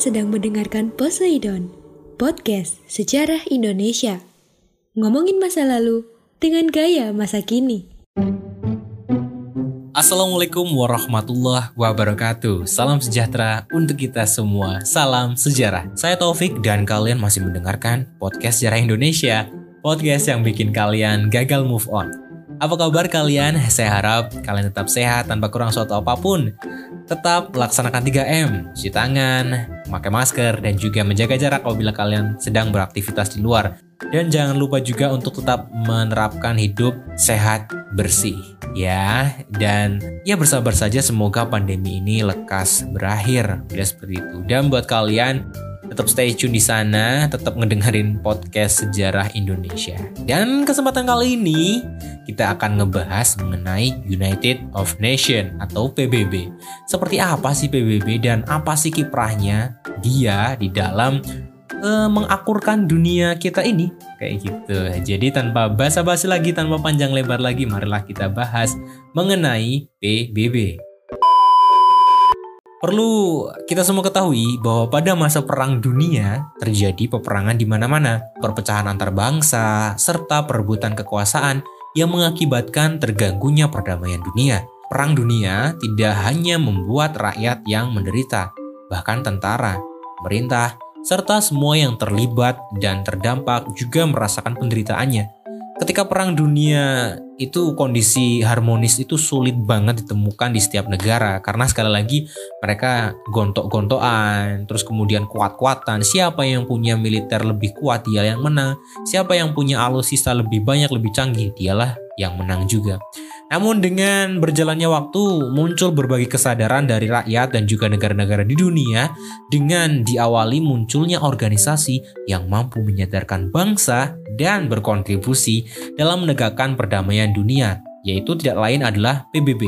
Sedang mendengarkan Poseidon, podcast sejarah Indonesia. Ngomongin masa lalu dengan gaya masa kini. Assalamualaikum warahmatullahi wabarakatuh Salam sejahtera untuk kita semua Salam sejarah Saya Taufik dan kalian masih mendengarkan podcast sejarah Indonesia Podcast yang bikin kalian gagal move on Apa kabar kalian? Saya harap kalian tetap sehat tanpa kurang suatu apa pun Tetap laksanakan 3M Cuci tangan, memakai masker, dan juga menjaga jarak apabila kalian sedang beraktivitas di luar. Dan jangan lupa juga untuk tetap menerapkan hidup sehat bersih ya. Dan ya bersabar saja semoga pandemi ini lekas berakhir. Ya seperti itu. Dan buat kalian tetap stay tune di sana tetap ngedengerin podcast sejarah Indonesia dan kesempatan kali ini kita akan ngebahas mengenai United of Nation atau PBB seperti apa sih PBB dan apa sih kiprahnya dia di dalam uh, mengakurkan dunia kita ini kayak gitu. Jadi tanpa basa-basi lagi, tanpa panjang lebar lagi, marilah kita bahas mengenai PBB. Perlu kita semua ketahui bahwa pada masa perang dunia terjadi peperangan di mana-mana, perpecahan antar bangsa, serta perebutan kekuasaan yang mengakibatkan terganggunya perdamaian dunia. Perang dunia tidak hanya membuat rakyat yang menderita, bahkan tentara, pemerintah, serta semua yang terlibat dan terdampak juga merasakan penderitaannya. Ketika perang dunia itu kondisi harmonis itu sulit banget ditemukan di setiap negara karena sekali lagi mereka gontok-gontokan, terus kemudian kuat-kuatan. Siapa yang punya militer lebih kuat dia yang menang, siapa yang punya alutsista lebih banyak lebih canggih dialah yang menang juga. Namun dengan berjalannya waktu muncul berbagai kesadaran dari rakyat dan juga negara-negara di dunia dengan diawali munculnya organisasi yang mampu menyadarkan bangsa dan berkontribusi dalam menegakkan perdamaian dunia, yaitu tidak lain adalah PBB.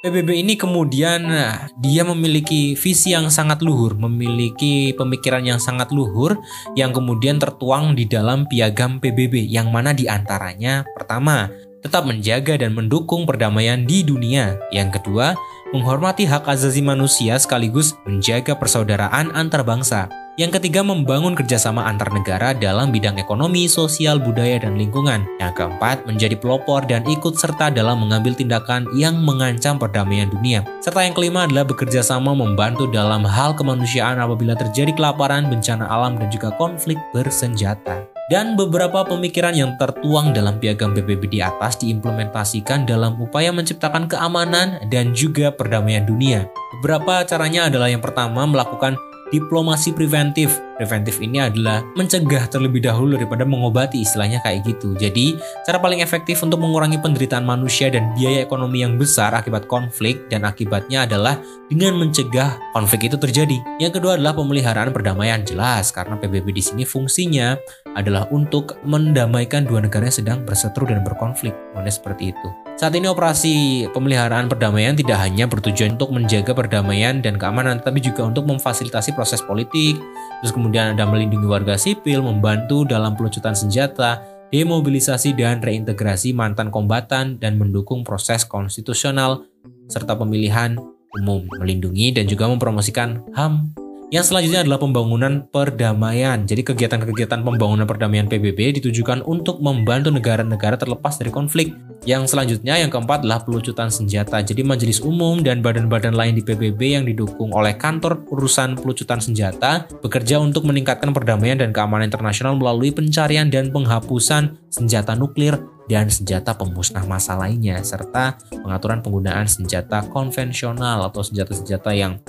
PBB ini kemudian dia memiliki visi yang sangat luhur, memiliki pemikiran yang sangat luhur yang kemudian tertuang di dalam piagam PBB yang mana di antaranya pertama tetap menjaga dan mendukung perdamaian di dunia. Yang kedua, menghormati hak asasi manusia sekaligus menjaga persaudaraan antar bangsa. Yang ketiga, membangun kerjasama antar negara dalam bidang ekonomi, sosial, budaya, dan lingkungan. Yang keempat, menjadi pelopor dan ikut serta dalam mengambil tindakan yang mengancam perdamaian dunia. Serta yang kelima adalah bekerja sama membantu dalam hal kemanusiaan apabila terjadi kelaparan, bencana alam, dan juga konflik bersenjata dan beberapa pemikiran yang tertuang dalam piagam PBB di atas diimplementasikan dalam upaya menciptakan keamanan dan juga perdamaian dunia. Beberapa caranya adalah yang pertama melakukan diplomasi preventif. Preventif ini adalah mencegah terlebih dahulu daripada mengobati istilahnya kayak gitu. Jadi, cara paling efektif untuk mengurangi penderitaan manusia dan biaya ekonomi yang besar akibat konflik dan akibatnya adalah dengan mencegah konflik itu terjadi. Yang kedua adalah pemeliharaan perdamaian jelas karena PBB di sini fungsinya adalah untuk mendamaikan dua negara yang sedang berseteru dan berkonflik. Mana seperti itu. Saat ini operasi pemeliharaan perdamaian tidak hanya bertujuan untuk menjaga perdamaian dan keamanan, tapi juga untuk memfasilitasi proses politik, terus kemudian ada melindungi warga sipil, membantu dalam pelucutan senjata, demobilisasi dan reintegrasi mantan kombatan, dan mendukung proses konstitusional serta pemilihan umum, melindungi dan juga mempromosikan HAM yang selanjutnya adalah pembangunan perdamaian. Jadi kegiatan-kegiatan pembangunan perdamaian PBB ditujukan untuk membantu negara-negara terlepas dari konflik. Yang selanjutnya yang keempat adalah pelucutan senjata. Jadi majelis umum dan badan-badan lain di PBB yang didukung oleh kantor urusan pelucutan senjata bekerja untuk meningkatkan perdamaian dan keamanan internasional melalui pencarian dan penghapusan senjata nuklir dan senjata pemusnah massa lainnya serta pengaturan penggunaan senjata konvensional atau senjata-senjata yang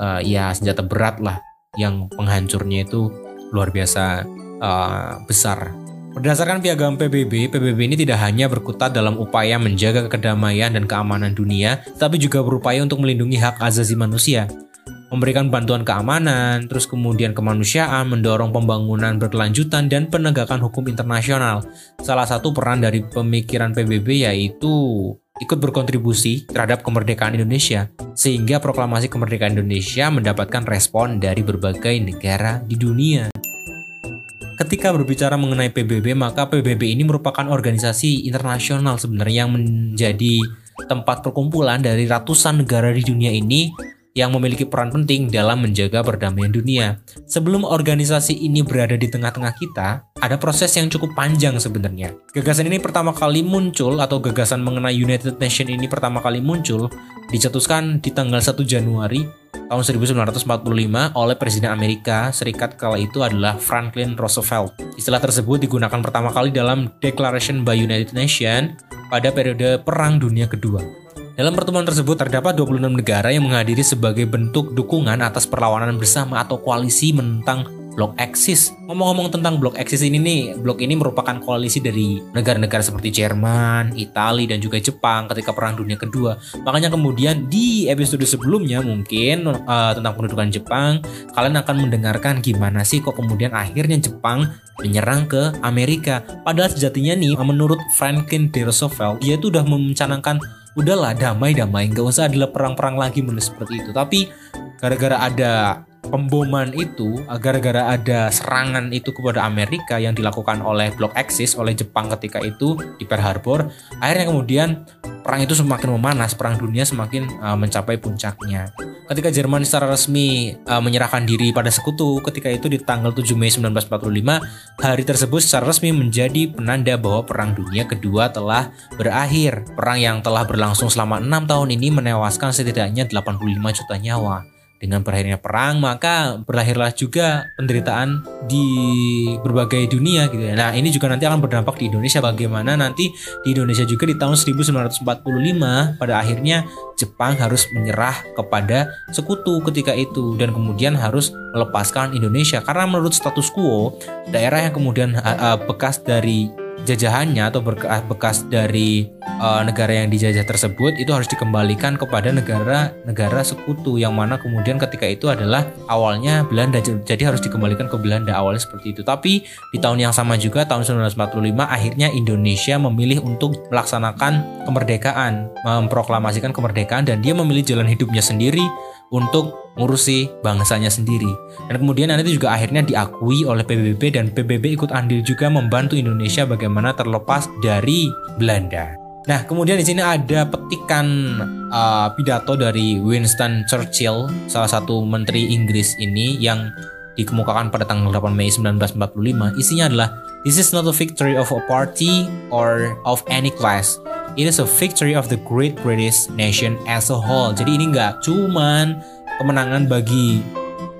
uh, ya senjata berat lah yang penghancurnya itu luar biasa uh, besar. Berdasarkan piagam PBB, PBB ini tidak hanya berkutat dalam upaya menjaga kedamaian dan keamanan dunia, tapi juga berupaya untuk melindungi hak asasi manusia, memberikan bantuan keamanan, terus kemudian kemanusiaan, mendorong pembangunan berkelanjutan dan penegakan hukum internasional. Salah satu peran dari pemikiran PBB yaitu ikut berkontribusi terhadap kemerdekaan Indonesia, sehingga proklamasi kemerdekaan Indonesia mendapatkan respon dari berbagai negara di dunia. Ketika berbicara mengenai PBB, maka PBB ini merupakan organisasi internasional sebenarnya yang menjadi tempat perkumpulan dari ratusan negara di dunia ini yang memiliki peran penting dalam menjaga perdamaian dunia. Sebelum organisasi ini berada di tengah-tengah kita, ada proses yang cukup panjang sebenarnya. Gagasan ini pertama kali muncul atau gagasan mengenai United Nations ini pertama kali muncul dicetuskan di tanggal 1 Januari tahun 1945 oleh Presiden Amerika Serikat kala itu adalah Franklin Roosevelt. Istilah tersebut digunakan pertama kali dalam Declaration by United Nations pada periode Perang Dunia Kedua. Dalam pertemuan tersebut terdapat 26 negara yang menghadiri sebagai bentuk dukungan atas perlawanan bersama atau koalisi menentang Blok Axis. Ngomong-ngomong tentang Blok Axis ini nih, blok ini merupakan koalisi dari negara-negara seperti Jerman, Italia, dan juga Jepang ketika Perang Dunia Kedua. Makanya kemudian di episode sebelumnya mungkin uh, tentang pendudukan Jepang, kalian akan mendengarkan gimana sih kok kemudian akhirnya Jepang menyerang ke Amerika. Padahal sejatinya nih, menurut Franklin D. Roosevelt, dia tuh udah mencanangkan udahlah damai-damai nggak usah ada perang-perang lagi menurut seperti itu. Tapi gara-gara ada pemboman itu gara-gara ada serangan itu kepada Amerika yang dilakukan oleh Blok Axis oleh Jepang ketika itu di Pearl Harbor akhirnya kemudian perang itu semakin memanas perang dunia semakin uh, mencapai puncaknya ketika Jerman secara resmi uh, menyerahkan diri pada sekutu ketika itu di tanggal 7 Mei 1945 hari tersebut secara resmi menjadi penanda bahwa perang dunia kedua telah berakhir. Perang yang telah berlangsung selama enam tahun ini menewaskan setidaknya 85 juta nyawa dengan berakhirnya perang, maka berlahirlah juga penderitaan di berbagai dunia gitu ya. Nah, ini juga nanti akan berdampak di Indonesia. Bagaimana nanti di Indonesia juga di tahun 1945 pada akhirnya Jepang harus menyerah kepada sekutu ketika itu. Dan kemudian harus melepaskan Indonesia. Karena menurut status quo daerah yang kemudian uh, bekas dari jajahannya atau bekas dari uh, negara yang dijajah tersebut itu harus dikembalikan kepada negara-negara sekutu yang mana kemudian ketika itu adalah awalnya Belanda jadi harus dikembalikan ke Belanda awalnya seperti itu. Tapi di tahun yang sama juga tahun 1945 akhirnya Indonesia memilih untuk melaksanakan kemerdekaan memproklamasikan kemerdekaan dan dia memilih jalan hidupnya sendiri untuk ngurusi bangsanya sendiri. Dan kemudian nanti juga akhirnya diakui oleh PBB dan PBB ikut andil juga membantu Indonesia bagaimana terlepas dari Belanda. Nah, kemudian di sini ada petikan uh, pidato dari Winston Churchill, salah satu menteri Inggris ini yang dikemukakan pada tanggal 8 Mei 1945. Isinya adalah This is not a victory of a party or of any class. It is a victory of the great British nation as a whole. Jadi ini nggak cuman kemenangan bagi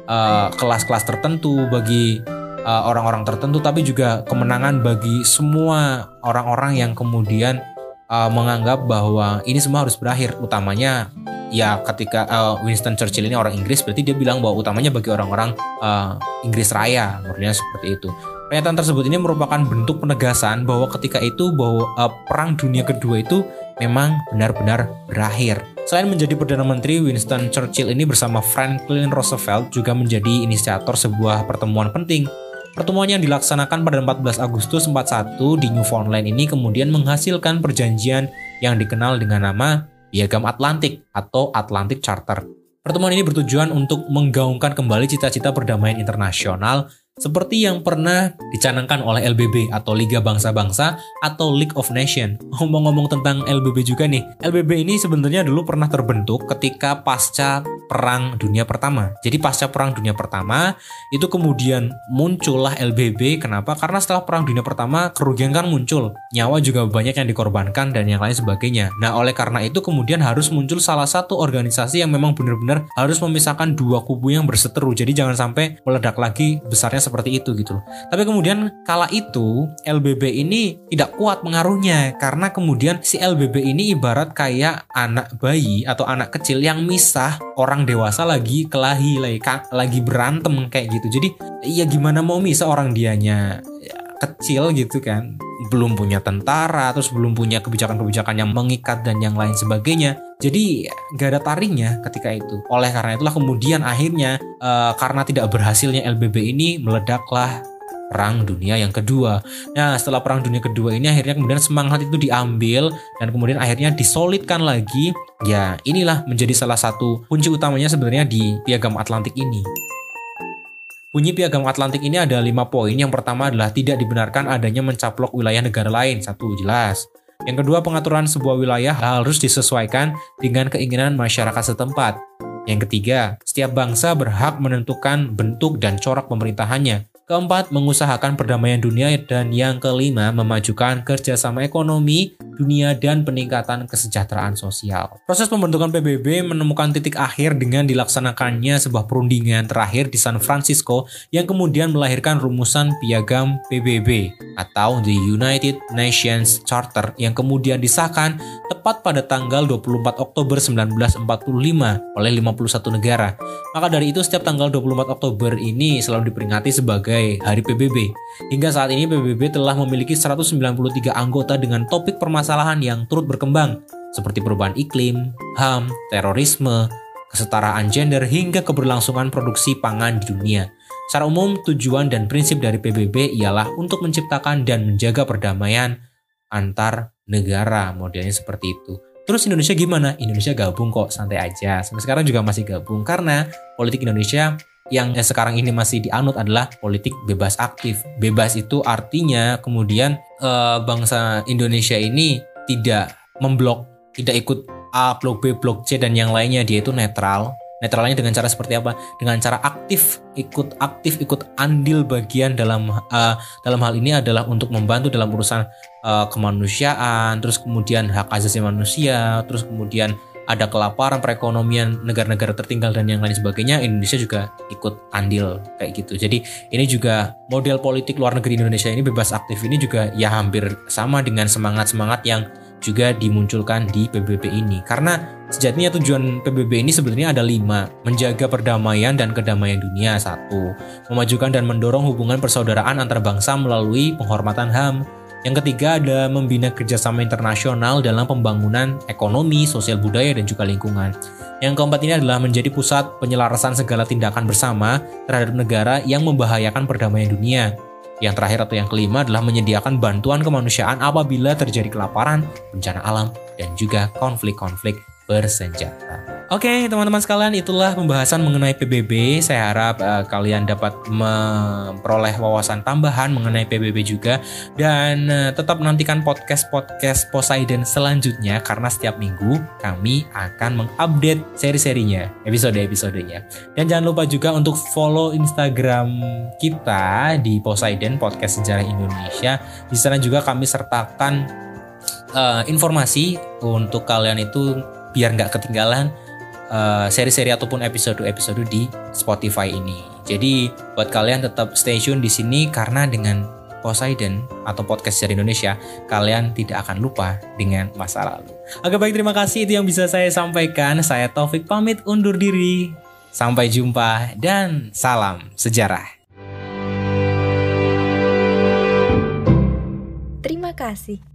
uh, kelas-kelas uh, tertentu, bagi uh, orang-orang uh, tertentu, tapi juga kemenangan bagi semua orang-orang yang kemudian uh, menganggap bahwa ini semua harus berakhir. Utamanya ya ketika uh, Winston Churchill ini orang Inggris, berarti dia bilang bahwa utamanya bagi orang-orang uh, Inggris Raya, menurutnya seperti itu. Pernyataan tersebut ini merupakan bentuk penegasan bahwa ketika itu bahwa uh, perang dunia kedua itu memang benar-benar berakhir. Selain menjadi Perdana Menteri, Winston Churchill ini bersama Franklin Roosevelt juga menjadi inisiator sebuah pertemuan penting. Pertemuan yang dilaksanakan pada 14 Agustus 41 di Newfoundland ini kemudian menghasilkan perjanjian yang dikenal dengan nama Piagam Atlantik atau Atlantic Charter. Pertemuan ini bertujuan untuk menggaungkan kembali cita-cita perdamaian internasional seperti yang pernah dicanangkan oleh LBB atau Liga Bangsa-Bangsa atau League of Nations. Ngomong-ngomong tentang LBB juga nih, LBB ini sebenarnya dulu pernah terbentuk ketika pasca Perang Dunia Pertama. Jadi pasca Perang Dunia Pertama itu kemudian muncullah LBB. Kenapa? Karena setelah Perang Dunia Pertama kerugian kan muncul, nyawa juga banyak yang dikorbankan dan yang lain sebagainya. Nah oleh karena itu kemudian harus muncul salah satu organisasi yang memang benar-benar harus memisahkan dua kubu yang berseteru. Jadi jangan sampai meledak lagi besarnya seperti itu gitu. Tapi kemudian kala itu LBB ini tidak kuat pengaruhnya karena kemudian si LBB ini ibarat kayak anak bayi atau anak kecil yang misah orang dewasa lagi kelahi lagi lagi berantem kayak gitu. Jadi ya gimana mau misah orang dianya ya, kecil gitu kan belum punya tentara terus belum punya kebijakan-kebijakan yang mengikat dan yang lain sebagainya jadi gak ada taringnya ketika itu oleh karena itulah kemudian akhirnya uh, karena tidak berhasilnya LBB ini meledaklah Perang Dunia yang kedua. Nah, setelah Perang Dunia kedua ini akhirnya kemudian semangat itu diambil dan kemudian akhirnya disolidkan lagi. Ya, inilah menjadi salah satu kunci utamanya sebenarnya di Piagam Atlantik ini. Bunyi piagam Atlantik ini ada lima poin. Yang pertama adalah tidak dibenarkan adanya mencaplok wilayah negara lain. Satu, jelas. Yang kedua, pengaturan sebuah wilayah harus disesuaikan dengan keinginan masyarakat setempat. Yang ketiga, setiap bangsa berhak menentukan bentuk dan corak pemerintahannya. Keempat, mengusahakan perdamaian dunia dan yang kelima, memajukan kerjasama ekonomi, dunia, dan peningkatan kesejahteraan sosial. Proses pembentukan PBB menemukan titik akhir dengan dilaksanakannya sebuah perundingan terakhir di San Francisco yang kemudian melahirkan rumusan piagam PBB atau The United Nations Charter yang kemudian disahkan tepat pada tanggal 24 Oktober 1945 oleh 51 negara. Maka dari itu setiap tanggal 24 Oktober ini selalu diperingati sebagai Hari PBB. Hingga saat ini PBB telah memiliki 193 anggota dengan topik permasalahan yang turut berkembang, seperti perubahan iklim, HAM, terorisme, kesetaraan gender, hingga keberlangsungan produksi pangan di dunia. Secara umum, tujuan dan prinsip dari PBB ialah untuk menciptakan dan menjaga perdamaian antar negara. Modelnya seperti itu. Terus Indonesia gimana? Indonesia gabung kok, santai aja. Sampai sekarang juga masih gabung karena politik Indonesia yang sekarang ini masih dianut adalah politik bebas aktif. Bebas itu artinya kemudian e, bangsa Indonesia ini tidak memblok, tidak ikut A, blok B, blok C dan yang lainnya dia itu netral. Netralnya dengan cara seperti apa? Dengan cara aktif, ikut aktif, ikut andil bagian dalam uh, dalam hal ini adalah untuk membantu dalam urusan uh, kemanusiaan, terus kemudian hak asasi manusia, terus kemudian ada kelaparan perekonomian negara-negara tertinggal dan yang lain sebagainya Indonesia juga ikut andil kayak gitu. Jadi ini juga model politik luar negeri Indonesia ini bebas aktif ini juga ya hampir sama dengan semangat-semangat yang juga dimunculkan di PBB ini. Karena sejatinya tujuan PBB ini sebenarnya ada lima menjaga perdamaian dan kedamaian dunia satu. Memajukan dan mendorong hubungan persaudaraan antar bangsa melalui penghormatan HAM yang ketiga ada membina kerjasama internasional dalam pembangunan ekonomi, sosial budaya, dan juga lingkungan. Yang keempat ini adalah menjadi pusat penyelarasan segala tindakan bersama terhadap negara yang membahayakan perdamaian dunia. Yang terakhir atau yang kelima adalah menyediakan bantuan kemanusiaan apabila terjadi kelaparan, bencana alam, dan juga konflik-konflik bersenjata. Oke, okay, teman-teman sekalian, itulah pembahasan mengenai PBB. Saya harap uh, kalian dapat memperoleh wawasan tambahan mengenai PBB juga dan uh, tetap nantikan podcast-podcast Poseidon selanjutnya karena setiap minggu kami akan mengupdate seri-serinya, episode-episodenya. Dan jangan lupa juga untuk follow Instagram kita di Poseidon Podcast Sejarah Indonesia. Di sana juga kami sertakan uh, informasi untuk kalian itu biar nggak ketinggalan Eh, seri-seri uh, ataupun episode-episode di Spotify ini. Jadi buat kalian tetap stay tune di sini karena dengan Poseidon atau podcast dari Indonesia, kalian tidak akan lupa dengan masa lalu. Oke baik terima kasih itu yang bisa saya sampaikan. Saya Taufik pamit undur diri. Sampai jumpa dan salam sejarah. Terima kasih.